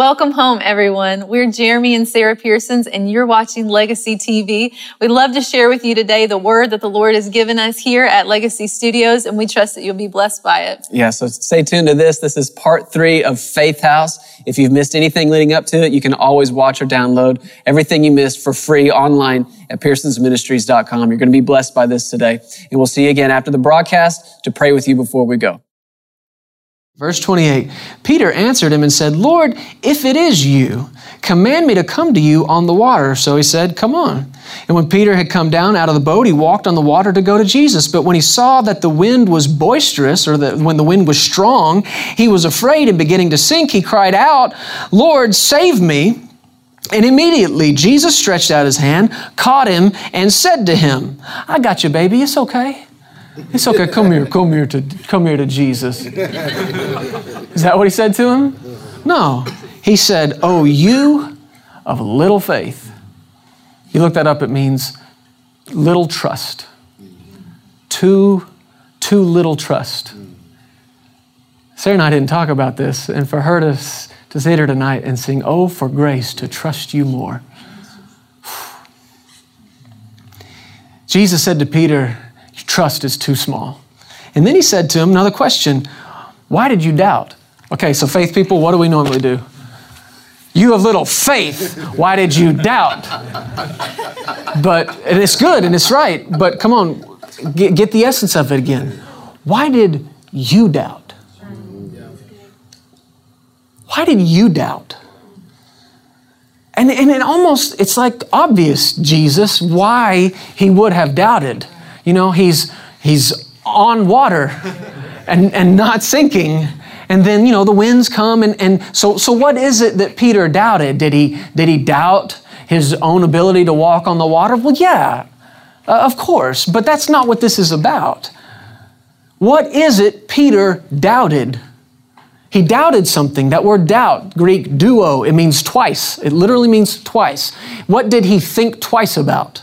Welcome home, everyone. We're Jeremy and Sarah Pearsons, and you're watching Legacy TV. We'd love to share with you today the word that the Lord has given us here at Legacy Studios, and we trust that you'll be blessed by it. Yeah, so stay tuned to this. This is part three of Faith House. If you've missed anything leading up to it, you can always watch or download everything you missed for free online at pearsonsministries.com. You're going to be blessed by this today. And we'll see you again after the broadcast to pray with you before we go. Verse 28 Peter answered him and said, Lord, if it is you, command me to come to you on the water. So he said, Come on. And when Peter had come down out of the boat, he walked on the water to go to Jesus. But when he saw that the wind was boisterous, or that when the wind was strong, he was afraid and beginning to sink. He cried out, Lord, save me. And immediately Jesus stretched out his hand, caught him, and said to him, I got you, baby. It's okay. It's okay. Come here. Come here to come here to Jesus. Is that what he said to him? No. He said, "Oh, you of little faith." You look that up. It means little trust. Too, too little trust. Sarah and I didn't talk about this, and for her to to sit here tonight and sing, "Oh, for grace to trust you more." Jesus said to Peter, trust is too small. And then he said to him another question Why did you doubt? Okay, so faith people, what do we normally do? You have little faith. Why did you doubt? But and it's good and it's right. But come on, get, get the essence of it again. Why did you doubt? Why did you doubt? And, and it almost, it's like obvious, Jesus, why he would have doubted. You know, he's, he's on water and, and not sinking. And then, you know, the winds come. And, and so, so what is it that Peter doubted? Did he, did he doubt his own ability to walk on the water? Well, yeah, uh, of course. But that's not what this is about. What is it Peter doubted? He doubted something. That word doubt, Greek duo, it means twice. It literally means twice. What did he think twice about?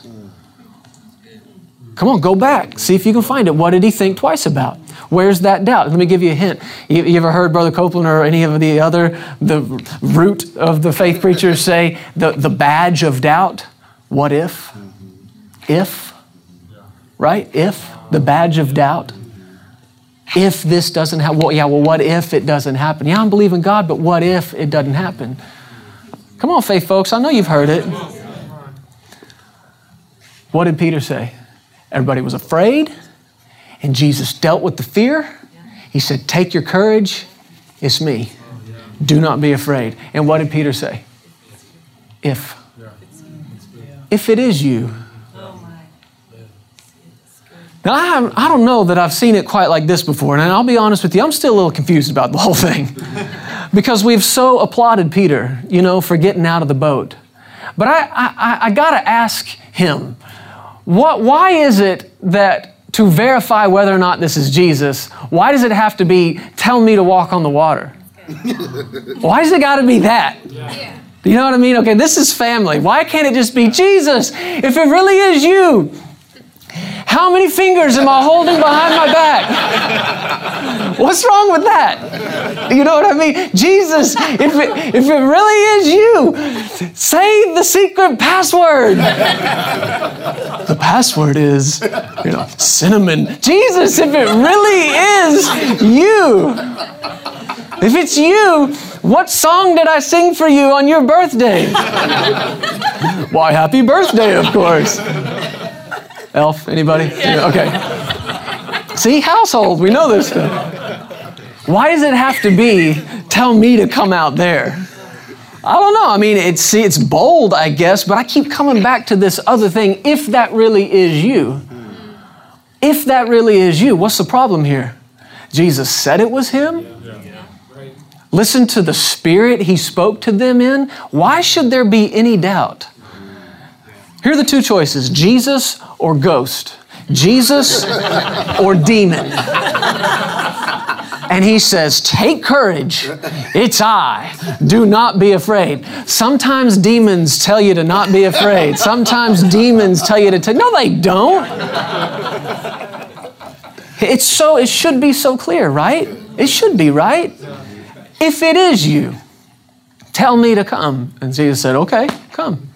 Come on, go back. See if you can find it. What did he think twice about? Where's that doubt? Let me give you a hint. You, you, ever heard Brother Copeland or any of the other, the root of the faith preachers say the, the badge of doubt? What if? If? Right? If? The badge of doubt? If this doesn't happen, well, yeah, well, what if it doesn't happen? Yeah, I'm believing God, but what if it doesn't happen? Come on, faith folks, I know you've heard it. What did Peter say? Everybody was afraid, and Jesus dealt with the fear. He said, Take your courage, it's me. Do not be afraid. And what did Peter say? If. If it is you. Now, I, I don't know that I've seen it quite like this before, and I'll be honest with you, I'm still a little confused about the whole thing. because we've so applauded Peter, you know, for getting out of the boat. But I, I, I got to ask him, what, why is it that to verify whether or not this is Jesus, why does it have to be, tell me to walk on the water? why does it got to be that? Yeah. You know what I mean? Okay, this is family. Why can't it just be Jesus? If it really is you, how many fingers am I holding behind my back? What's wrong with that? You know what I mean? Jesus, if it, if it really is you, say the secret password. The password is, you know, cinnamon. Jesus, if it really is you, if it's you, what song did I sing for you on your birthday? Why, happy birthday, of course. Elf, anybody? Yeah. Okay. See, household, we know this stuff. Why does it have to be, tell me to come out there? I don't know. I mean, it's, see, it's bold, I guess, but I keep coming back to this other thing. If that really is you, if that really is you, what's the problem here? Jesus said it was him. Listen to the spirit he spoke to them in. Why should there be any doubt? Here are the two choices Jesus or ghost, Jesus or demon. And he says, Take courage. It's I. Do not be afraid. Sometimes demons tell you to not be afraid. Sometimes demons tell you to take. No, they don't. It's so, it should be so clear, right? It should be, right? If it is you, Tell me to come. And Jesus said, Okay, come.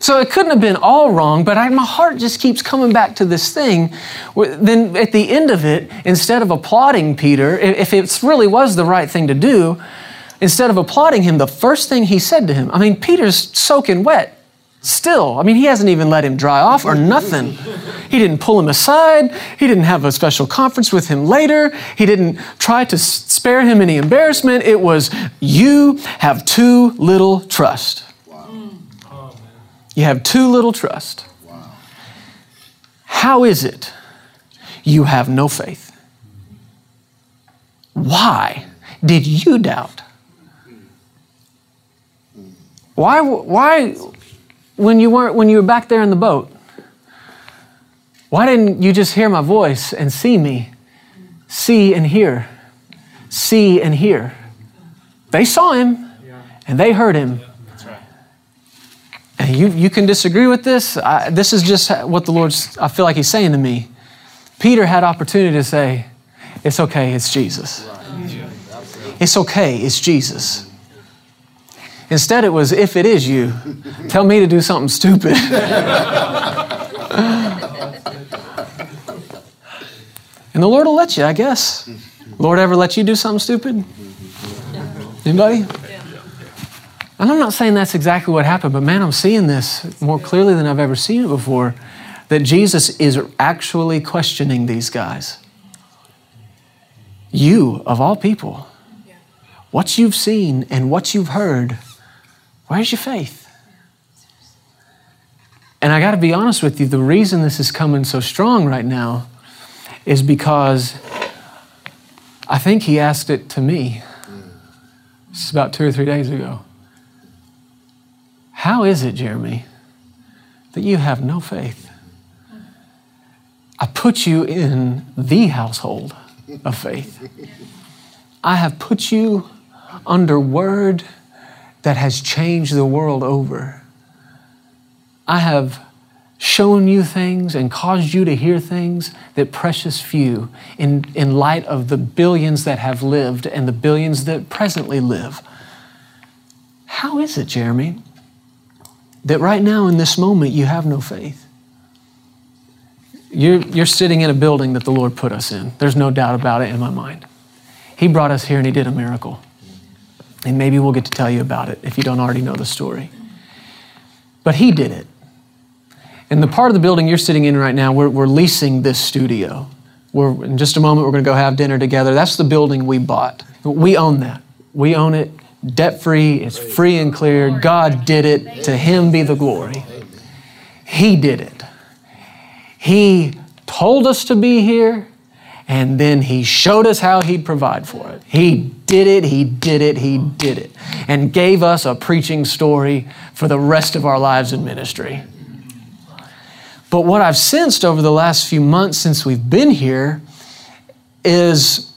So it couldn't have been all wrong, but I, my heart just keeps coming back to this thing. Then at the end of it, instead of applauding Peter, if it really was the right thing to do, instead of applauding him, the first thing he said to him, I mean, Peter's soaking wet still. I mean, he hasn't even let him dry off or nothing. He didn't pull him aside. He didn't have a special conference with him later. He didn't try to spare him any embarrassment. It was, you have too little trust. You have too little trust. Wow. How is it you have no faith? Why did you doubt? Why, why when you weren't when you were back there in the boat, why didn't you just hear my voice and see me? See and hear. See and hear. They saw him and they heard him you, you can disagree with this. I, this is just what the Lord's, I feel like He's saying to me. Peter had opportunity to say, It's okay, it's Jesus. It's okay, it's Jesus. Instead, it was, If it is you, tell me to do something stupid. and the Lord will let you, I guess. Lord ever let you do something stupid? Anybody? And I'm not saying that's exactly what happened, but man, I'm seeing this more clearly than I've ever seen it before that Jesus is actually questioning these guys. You, of all people, what you've seen and what you've heard, where's your faith? And I got to be honest with you, the reason this is coming so strong right now is because I think he asked it to me. This is about two or three days ago. How is it, Jeremy, that you have no faith? I put you in the household of faith. I have put you under word that has changed the world over. I have shown you things and caused you to hear things that precious few, in, in light of the billions that have lived and the billions that presently live. How is it, Jeremy, that right now in this moment you have no faith. You're, you're sitting in a building that the Lord put us in. There's no doubt about it in my mind. He brought us here and He did a miracle. And maybe we'll get to tell you about it if you don't already know the story. But He did it. And the part of the building you're sitting in right now, we're, we're leasing this studio. We're, in just a moment, we're going to go have dinner together. That's the building we bought. We own that. We own it debt free, it's free and clear. God did it. To Him be the glory. He did it. He told us to be here, and then He showed us how He'd provide for it. He did it, He did it, He did it, and gave us a preaching story for the rest of our lives in ministry. But what I've sensed over the last few months since we've been here is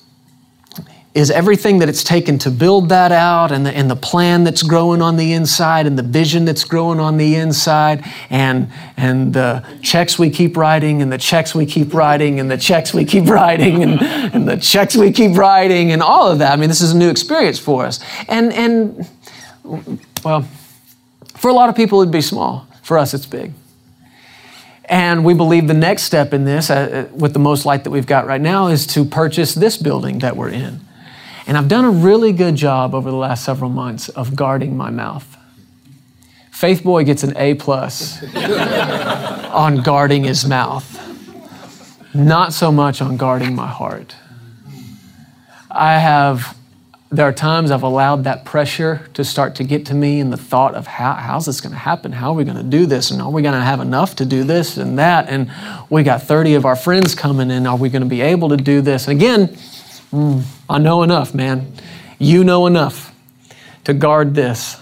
is everything that it's taken to build that out and the, and the plan that's growing on the inside and the vision that's growing on the inside and, and the checks we keep writing and the checks we keep writing and the checks we keep writing and, and the checks we keep writing and all of that. I mean, this is a new experience for us. And, and well, for a lot of people, it'd be small. For us, it's big. And we believe the next step in this, uh, with the most light that we've got right now, is to purchase this building that we're in. And I've done a really good job over the last several months of guarding my mouth. Faith Boy gets an A plus on guarding his mouth, not so much on guarding my heart. I have, there are times I've allowed that pressure to start to get to me and the thought of how, how's this going to happen? How are we going to do this? And are we going to have enough to do this and that? And we got 30 of our friends coming in. Are we going to be able to do this? And again, Mm, I know enough, man. You know enough to guard this.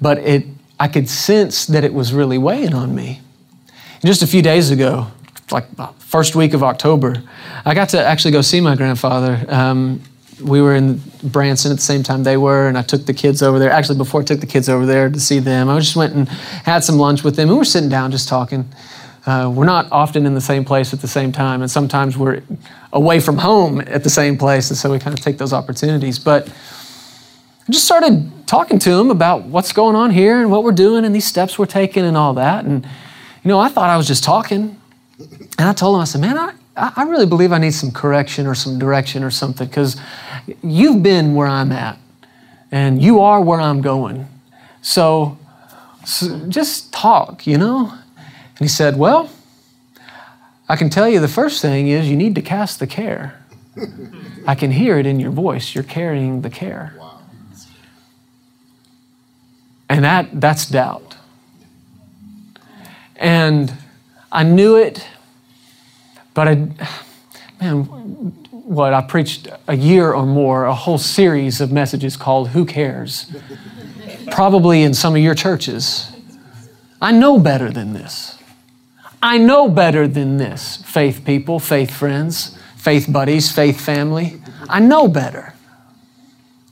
But it, I could sense that it was really weighing on me. Just a few days ago, like first week of October, I got to actually go see my grandfather. Um, we were in Branson at the same time they were, and I took the kids over there. Actually, before I took the kids over there to see them, I just went and had some lunch with them, we were sitting down just talking. Uh, we're not often in the same place at the same time, and sometimes we're away from home at the same place, and so we kind of take those opportunities. But I just started talking to him about what's going on here and what we're doing and these steps we're taking and all that. And, you know, I thought I was just talking. And I told him, I said, man, I, I really believe I need some correction or some direction or something because you've been where I'm at and you are where I'm going. So, so just talk, you know? And he said, well, I can tell you the first thing is you need to cast the care. I can hear it in your voice. You're carrying the care. And that, that's doubt. And I knew it, but I, man, what I preached a year or more, a whole series of messages called Who Cares? Probably in some of your churches. I know better than this. I know better than this, faith people, faith friends, faith buddies, faith family. I know better.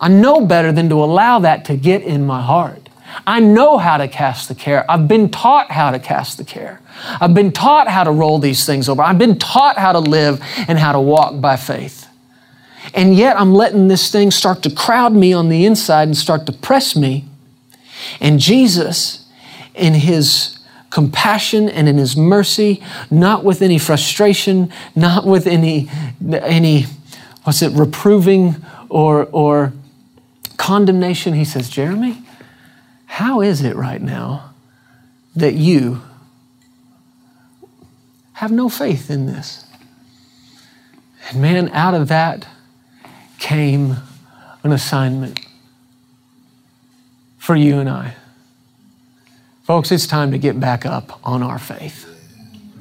I know better than to allow that to get in my heart. I know how to cast the care. I've been taught how to cast the care. I've been taught how to roll these things over. I've been taught how to live and how to walk by faith. And yet I'm letting this thing start to crowd me on the inside and start to press me. And Jesus, in his compassion and in his mercy, not with any frustration, not with any, any what's it, reproving or, or condemnation, he says, Jeremy, how is it right now that you have no faith in this? And man, out of that came an assignment for you and I. Folks, it's time to get back up on our faith.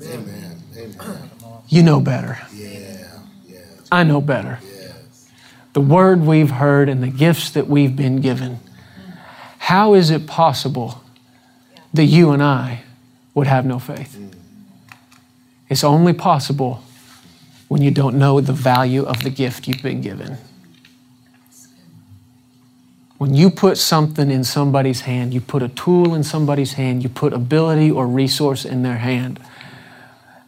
Amen. Amen. You know better. Yeah. Yeah. I know better. Yes. The word we've heard and the gifts that we've been given how is it possible that you and I would have no faith? It's only possible when you don't know the value of the gift you've been given. When you put something in somebody's hand, you put a tool in somebody's hand, you put ability or resource in their hand,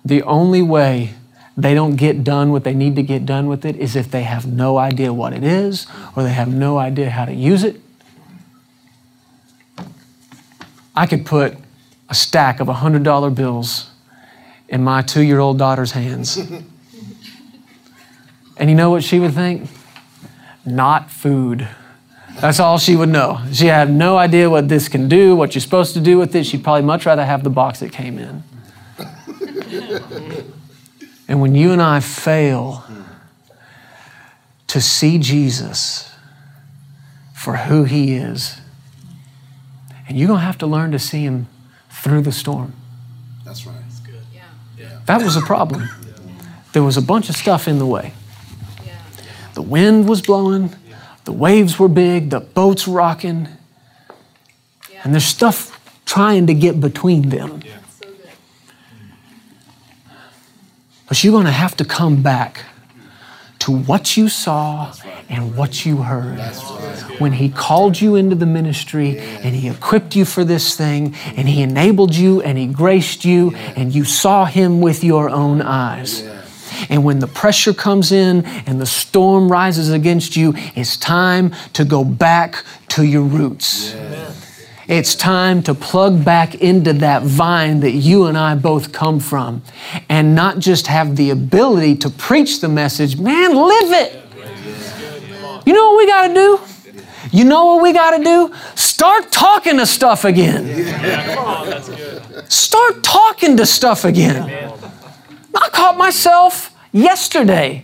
the only way they don't get done what they need to get done with it is if they have no idea what it is or they have no idea how to use it I could put a stack of $100 bills in my two year old daughter's hands. and you know what she would think? Not food. That's all she would know. She had no idea what this can do, what you're supposed to do with it. She'd probably much rather have the box that came in. and when you and I fail to see Jesus for who he is, and you're going to have to learn to see Him through the storm. That's right. That's good. Yeah. yeah. That was a problem. There was a bunch of stuff in the way. Yeah. The wind was blowing, the waves were big, the boat's rocking, yeah. and there's stuff trying to get between them. Yeah. But you're going to have to come back to what you saw and what you heard. When He called you into the ministry and He equipped you for this thing and He enabled you and He graced you and you saw Him with your own eyes. And when the pressure comes in and the storm rises against you, it's time to go back to your roots. It's time to plug back into that vine that you and I both come from and not just have the ability to preach the message, man, live it. You know what we got to do? You know what we got to do? Start talking to stuff again. Start talking to stuff again. I caught myself yesterday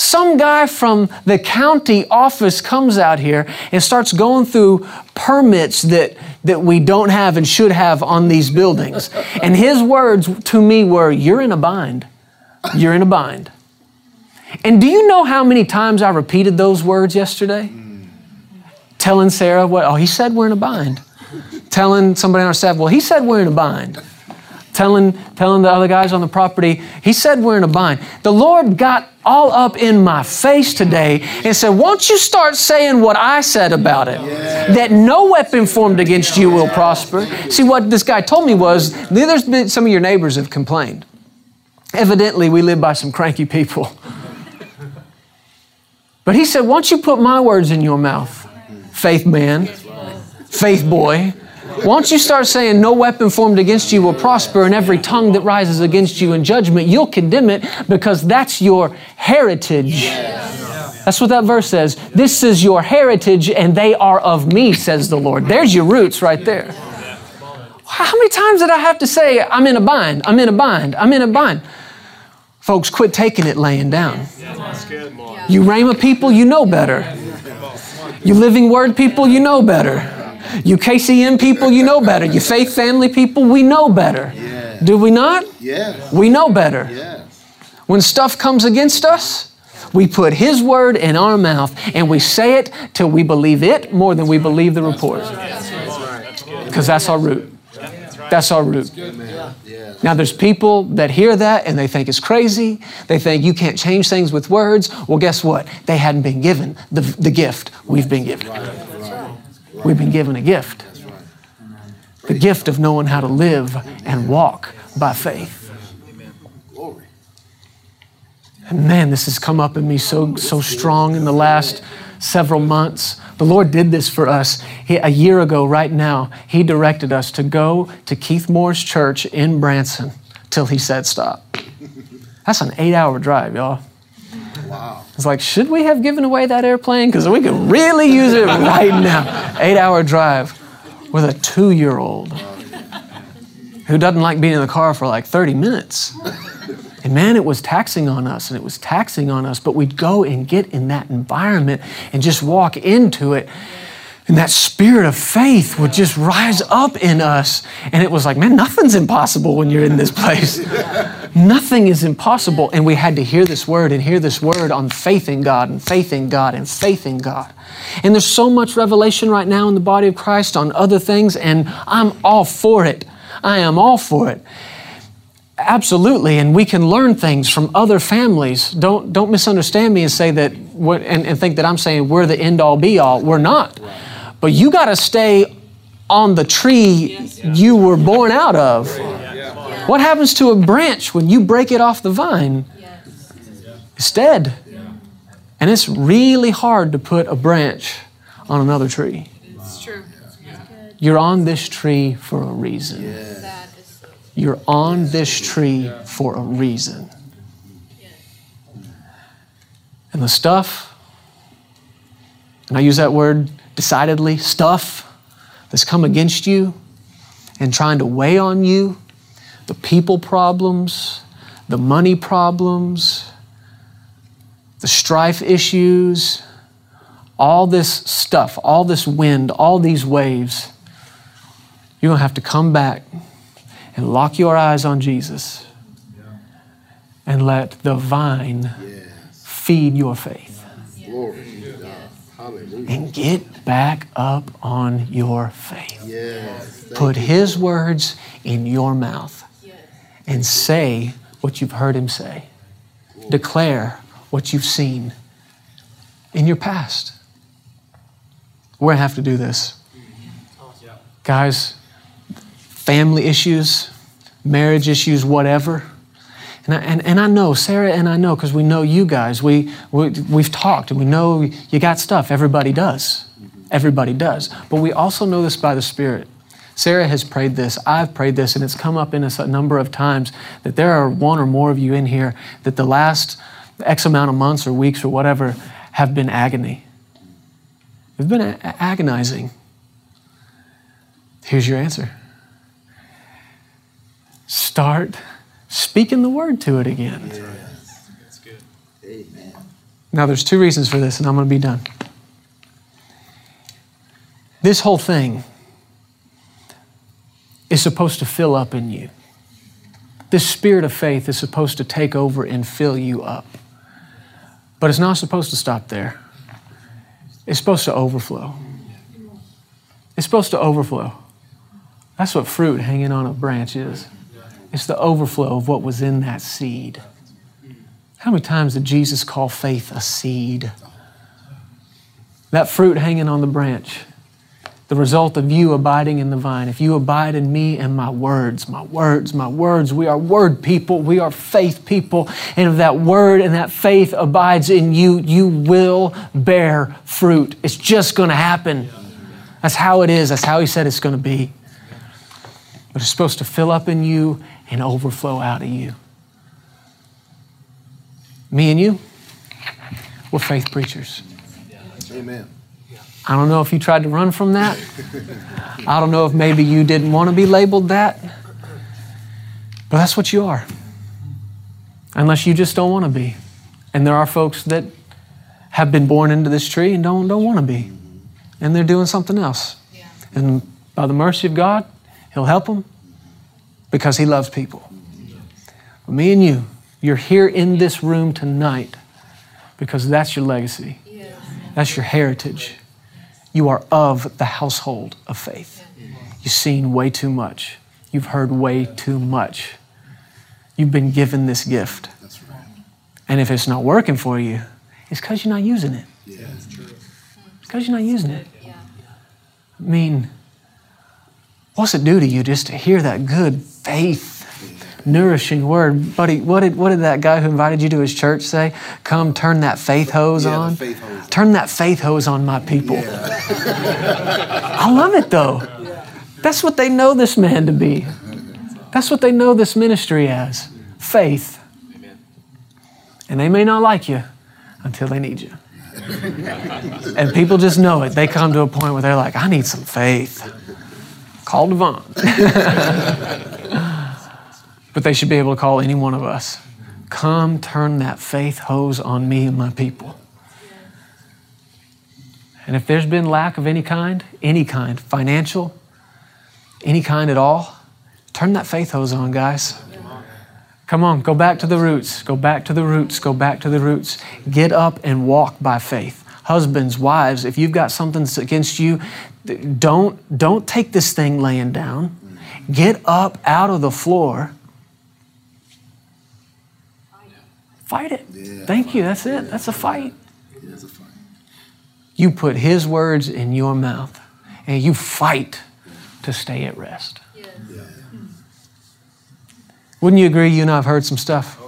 some guy from the county office comes out here and starts going through permits that, that we don't have and should have on these buildings. And his words to me were, You're in a bind. You're in a bind. And do you know how many times I repeated those words yesterday? Telling Sarah, what, oh, he said we're in a bind. Telling somebody on our staff, well, he said we're in a bind telling, telling the other guys on the property, he said we're in a bind. The Lord got all up in my face today and said, Won't you start saying what I said about it? Yeah. That no weapon formed against you will prosper. See, what this guy told me was there's been some of your neighbors have complained. Evidently, we live by some cranky people. But he said, Once you put my words in your mouth, faith man, faith boy. Once you start saying, No weapon formed against you will prosper, and every tongue that rises against you in judgment, you'll condemn it because that's your heritage. That's what that verse says. This is your heritage, and they are of me, says the Lord. There's your roots right there. How many times did I have to say, I'm in a bind, I'm in a bind, I'm in a bind? Folks, quit taking it laying down. You Rhema people, you know better. You Living Word people, you know better. You KCM people, you know better. You faith family people, we know better. Do we not? Yes. We know better. Yes. When stuff comes against us, we put His word in our mouth and we say it till we believe it more than we believe the report. Because that's our root. That's our root. Now, there's people that hear that and they think it's crazy. They think you can't change things with words. Well, guess what? They hadn't been given the, the gift we've been given. We've been given a gift the gift of knowing how to live and walk by faith. And man, this has come up in me so, so strong in the last several months. The Lord did this for us. He, a year ago, right now, He directed us to go to Keith Moore's church in Branson till He said stop. That's an eight hour drive, y'all. Wow. It's like, should we have given away that airplane? Because we could really use it right now. Eight hour drive with a two year old who doesn't like being in the car for like 30 minutes. And man, it was taxing on us and it was taxing on us, but we'd go and get in that environment and just walk into it. And that spirit of faith would just rise up in us. And it was like, man, nothing's impossible when you're in this place. Nothing is impossible. And we had to hear this word and hear this word on faith in God and faith in God and faith in God. And there's so much revelation right now in the body of Christ on other things, and I'm all for it. I am all for it. Absolutely, and we can learn things from other families. Don't don't misunderstand me and say that and, and think that I'm saying we're the end all be all. We're not. But you got to stay on the tree you were born out of. What happens to a branch when you break it off the vine? It's dead. And it's really hard to put a branch on another tree. It's true. You're on this tree for a reason. So You're on this tree for a reason. And the stuff, and I use that word decidedly, stuff that's come against you and trying to weigh on you, the people problems, the money problems, the strife issues, all this stuff, all this wind, all these waves, you're going to have to come back and lock your eyes on Jesus and let the vine feed your faith. Glory to God. Hallelujah. And get back up on your faith. Yes. Put His words in your mouth and say what you've heard Him say. Declare what you've seen in your past. We're going to have to do this. Guys, family issues, marriage issues, whatever. And and, I know, Sarah and I know, because we know you guys. We, we, we've talked and we know you got stuff. Everybody does. Everybody does. But we also know this by the Spirit. Sarah has prayed this. I've prayed this, and it's come up in us a number of times that there are one or more of you in here that the last X amount of months or weeks or whatever have been agony. It's been a- agonizing. Here's your answer start speaking the word to it again. Yes. That's good. Amen. Now, there's two reasons for this, and I'm going to be done. This whole thing is supposed to fill up in you. This spirit of faith is supposed to take over and fill you up. But it's not supposed to stop there. It's supposed to overflow. It's supposed to overflow. That's what fruit hanging on a branch is. It's the overflow of what was in that seed. How many times did Jesus call faith a seed? That fruit hanging on the branch, the result of you abiding in the vine. If you abide in me and my words, my words, my words, we are word people, we are faith people. And if that word and that faith abides in you, you will bear fruit. It's just going to happen. That's how it is. That's how he said it's going to be. But it's supposed to fill up in you and overflow out of you. Me and you, we're faith preachers. Amen. I don't know if you tried to run from that. I don't know if maybe you didn't want to be labeled that. But that's what you are. Unless you just don't want to be. And there are folks that have been born into this tree and don't, don't want to be. And they're doing something else. And by the mercy of God, He'll help them because He loves people. But me and you, you're here in this room tonight because that's your legacy. That's your heritage. You are of the household of faith. You've seen way too much. You've heard way too much. You've been given this gift. That's right. And if it's not working for you, it's because you're not using it. Yeah, that's true. It's because you're not using it. I mean, what's it do to you just to hear that good faith, nourishing word? Buddy, what did, what did that guy who invited you to his church say? Come turn that faith hose Yeah, on. faith hose. Turn that faith hose on my people. I love it though. That's what they know this man to be. That's what they know this ministry as faith. And they may not like you until they need you. and people just know it. They come to a point where they're like, I need some faith. Call Devon. but they should be able to call any one of us. Come turn that faith hose on me and my people. And if there's been lack of any kind, any kind, financial, any kind at all, turn that faith hose on, guys. Come on, go back to the roots. Go back to the roots. Go back to the roots. Get up and walk by faith. Husbands, wives, if you've got something that's against you, don't, don't take this thing laying down. Get up out of the floor. Fight it. Yeah. Thank you. That's it. That's a fight. Yeah, a fight. You put His words in your mouth and you fight to stay at rest. Wouldn't you agree? You and I have heard some stuff.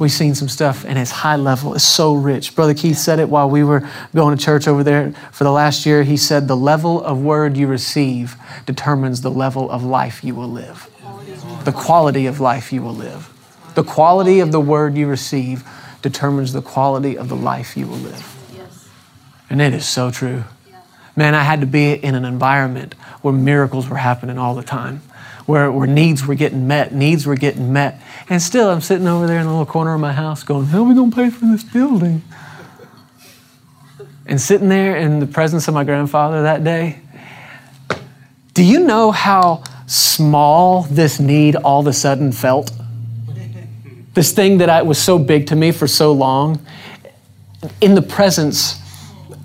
We've seen some stuff, and it's high level. It's so rich. Brother Keith said it while we were going to church over there for the last year. He said, The level of word you receive determines the level of life you will live, the quality of life you will live. The quality of the word you receive determines the quality of the life you will live. And it is so true. Man, I had to be in an environment where miracles were happening all the time, where, where needs were getting met, needs were getting met. And still, I'm sitting over there in the little corner of my house going, How are we going to pay for this building? And sitting there in the presence of my grandfather that day, do you know how small this need all of a sudden felt? This thing that I, was so big to me for so long, in the presence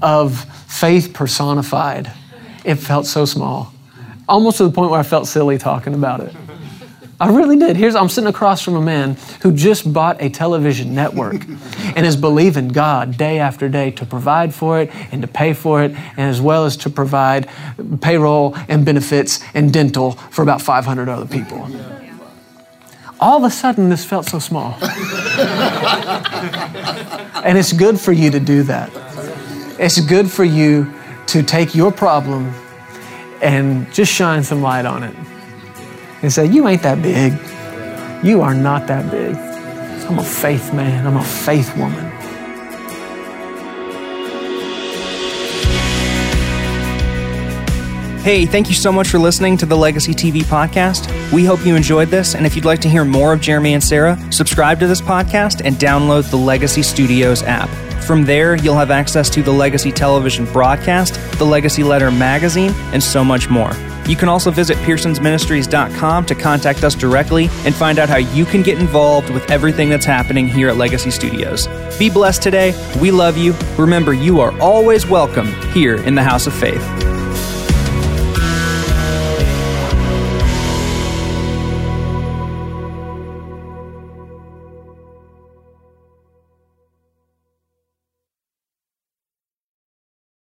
of faith personified, it felt so small. Almost to the point where I felt silly talking about it. I really did. Here's I'm sitting across from a man who just bought a television network and is believing God day after day to provide for it and to pay for it, and as well as to provide payroll and benefits and dental for about 500 other people. All of a sudden, this felt so small. and it's good for you to do that. It's good for you to take your problem and just shine some light on it and say, You ain't that big. You are not that big. I'm a faith man, I'm a faith woman. Hey, thank you so much for listening to the Legacy TV podcast. We hope you enjoyed this, and if you'd like to hear more of Jeremy and Sarah, subscribe to this podcast and download the Legacy Studios app. From there, you'll have access to the Legacy Television broadcast, the Legacy Letter magazine, and so much more. You can also visit pearsonsministries.com to contact us directly and find out how you can get involved with everything that's happening here at Legacy Studios. Be blessed today. We love you. Remember, you are always welcome here in the House of Faith.